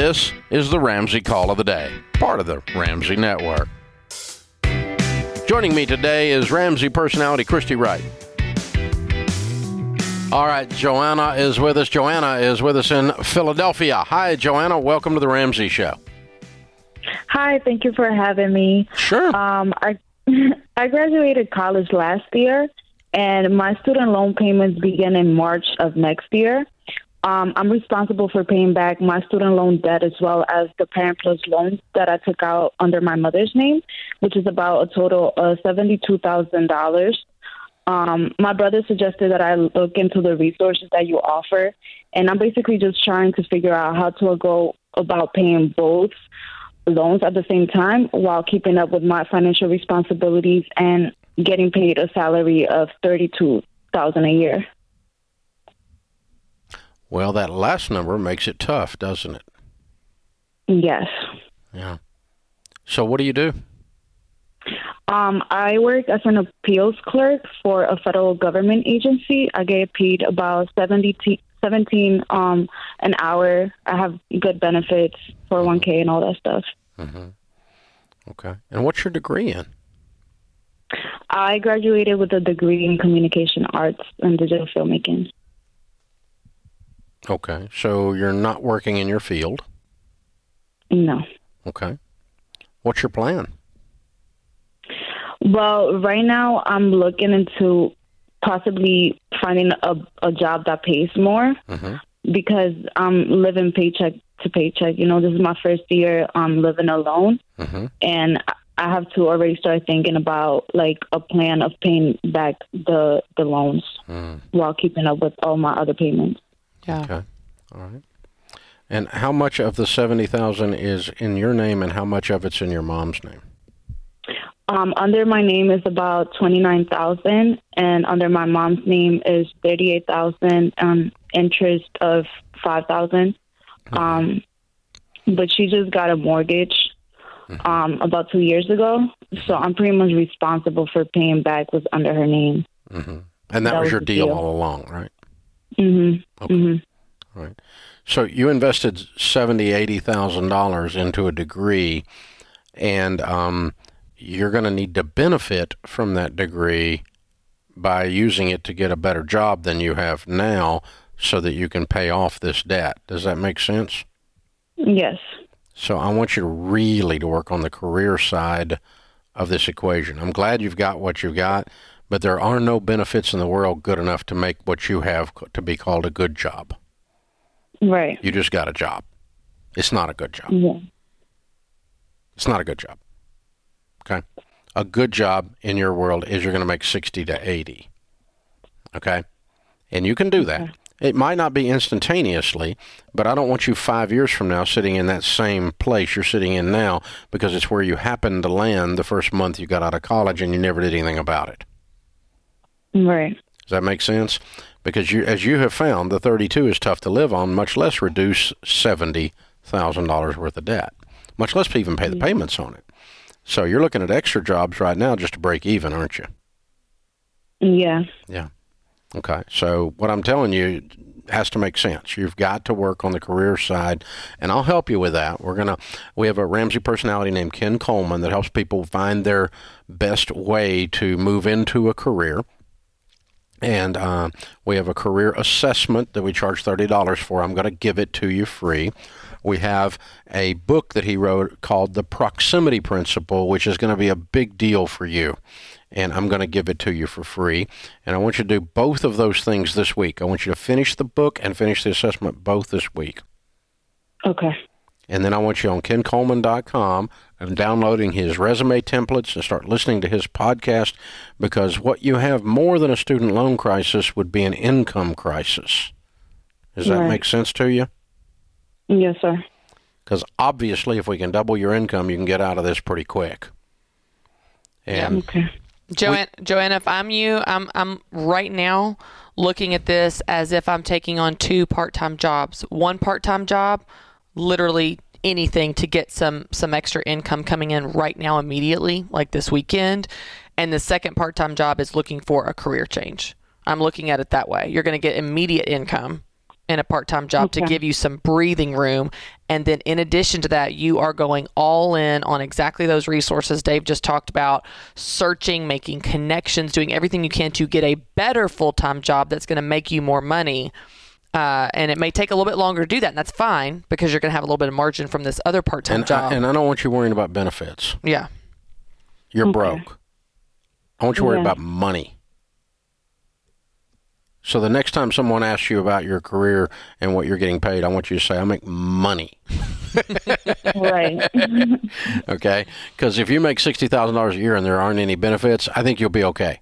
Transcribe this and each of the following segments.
This is the Ramsey Call of the Day, part of the Ramsey Network. Joining me today is Ramsey personality Christy Wright. All right, Joanna is with us. Joanna is with us in Philadelphia. Hi, Joanna. Welcome to the Ramsey Show. Hi, thank you for having me. Sure. Um, I I graduated college last year, and my student loan payments begin in March of next year. Um, I'm responsible for paying back my student loan debt as well as the Parent Plus loans that I took out under my mother's name, which is about a total of seventy-two thousand dollars. Um, my brother suggested that I look into the resources that you offer, and I'm basically just trying to figure out how to go about paying both loans at the same time while keeping up with my financial responsibilities and getting paid a salary of thirty-two thousand a year. Well, that last number makes it tough, doesn't it? Yes. Yeah. So, what do you do? Um, I work as an appeals clerk for a federal government agency. I get paid about 70 t- 17 um, an hour. I have good benefits, 401k, and all that stuff. Mm-hmm. Okay. And what's your degree in? I graduated with a degree in communication arts and digital filmmaking. Okay. So, you're not working in your field? No. Okay. What's your plan? Well, right now I'm looking into possibly finding a, a job that pays more Mm-hmm. because I'm living paycheck to paycheck. You know, this is my first year um, living alone, Mm-hmm. and I have to already start thinking about like a plan of paying back the the loans Mm. while keeping up with all my other payments. Yeah. Okay. All right. And how much of the 70,000 is in your name and how much of it's in your mom's name? Um, under my name is about twenty nine thousand, and under my mom's name is thirty eight thousand. Um, interest of five thousand. Um, but she just got a mortgage um, about two years ago, so I'm pretty much responsible for paying back what's under her name. Mm-hmm. And that, That was was your deal, deal. all along, right? Mm-hmm. Okay. Mm-hmm. Right. So you invested seventy, eighty thousand dollars into a degree, and um, you're going to need to benefit from that degree by using it to get a better job than you have now, so that you can pay off this debt. Does that make sense? Yes. So I want you to really to work on the career side of this equation. I'm glad you've got what you've got, but there are no benefits in the world good enough to make what you have to be called a good job. Right. You just got a job. It's not a good job. Yeah. It's not a good job. Okay? A good job in your world is you're going to make 60 to 80. Okay? And you can do that. It might not be instantaneously, but I don't want you five years from now sitting in that same place you're sitting in now because it's where you happened to land the first month you got out of college and you never did anything about it. Right. Does that make sense? Because you, as you have found, the 32 is tough to live on, much less reduce $70,000 worth of debt, much less even pay the payments on it. So you're looking at extra jobs right now just to break even, aren't you? Yeah. Yeah. Okay. So what I'm telling you has to make sense. You've got to work on the career side, and I'll help you with that. We're gonna we have a Ramsey personality named Ken Coleman that helps people find their best way to move into a career. And uh, we have a career assessment that we charge thirty dollars for. I'm going to give it to you free. We have a book that he wrote called The Proximity Principle, which is going to be a big deal for you and I'm going to give it to you for free. And I want you to do both of those things this week. I want you to finish the book and finish the assessment both this week. Okay. And then I want you on kencoleman.com and downloading his resume templates and start listening to his podcast because what you have more than a student loan crisis would be an income crisis. Does that Right. make sense to you? Yes, sir. Because obviously, if we can double your income, you can get out of this pretty quick. And Okay. Joanne, Joanna, if I'm you, I'm I'm right now looking at this as if I'm taking on two part-time jobs. One part-time job, literally anything to get some some extra income coming in right now immediately, like this weekend. And the second part-time job is looking for a career change. I'm looking at it that way. You're going to get immediate income in a part-time job okay. to give you some breathing room and then in addition to that you are going all in on exactly those resources Dave just talked about searching making connections doing everything you can to get a better full-time job that's going to make you more money uh, and it may take a little bit longer to do that, and that's fine because you're going to have a little bit of margin from this other part-time and job. I, and I don't want you worrying about benefits. Yeah, you're okay. broke. I want you to worry yeah. about money. So the next time someone asks you about your career and what you're getting paid, I want you to say, "I make money." right. okay, because if you make sixty thousand dollars a year and there aren't any benefits, I think you'll be okay.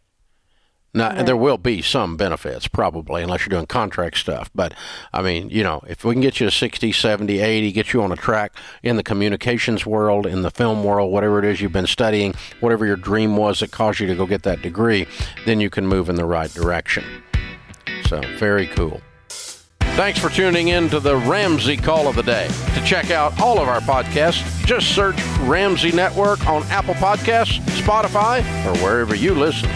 Now, right. there will be some benefits probably, unless you're doing contract stuff. But I mean, you know, if we can get you to 60, 70, 80, get you on a track in the communications world, in the film world, whatever it is you've been studying, whatever your dream was that caused you to go get that degree, then you can move in the right direction. So, very cool. Thanks for tuning in to the Ramsey Call of the Day. To check out all of our podcasts, just search Ramsey Network on Apple Podcasts, Spotify, or wherever you listen.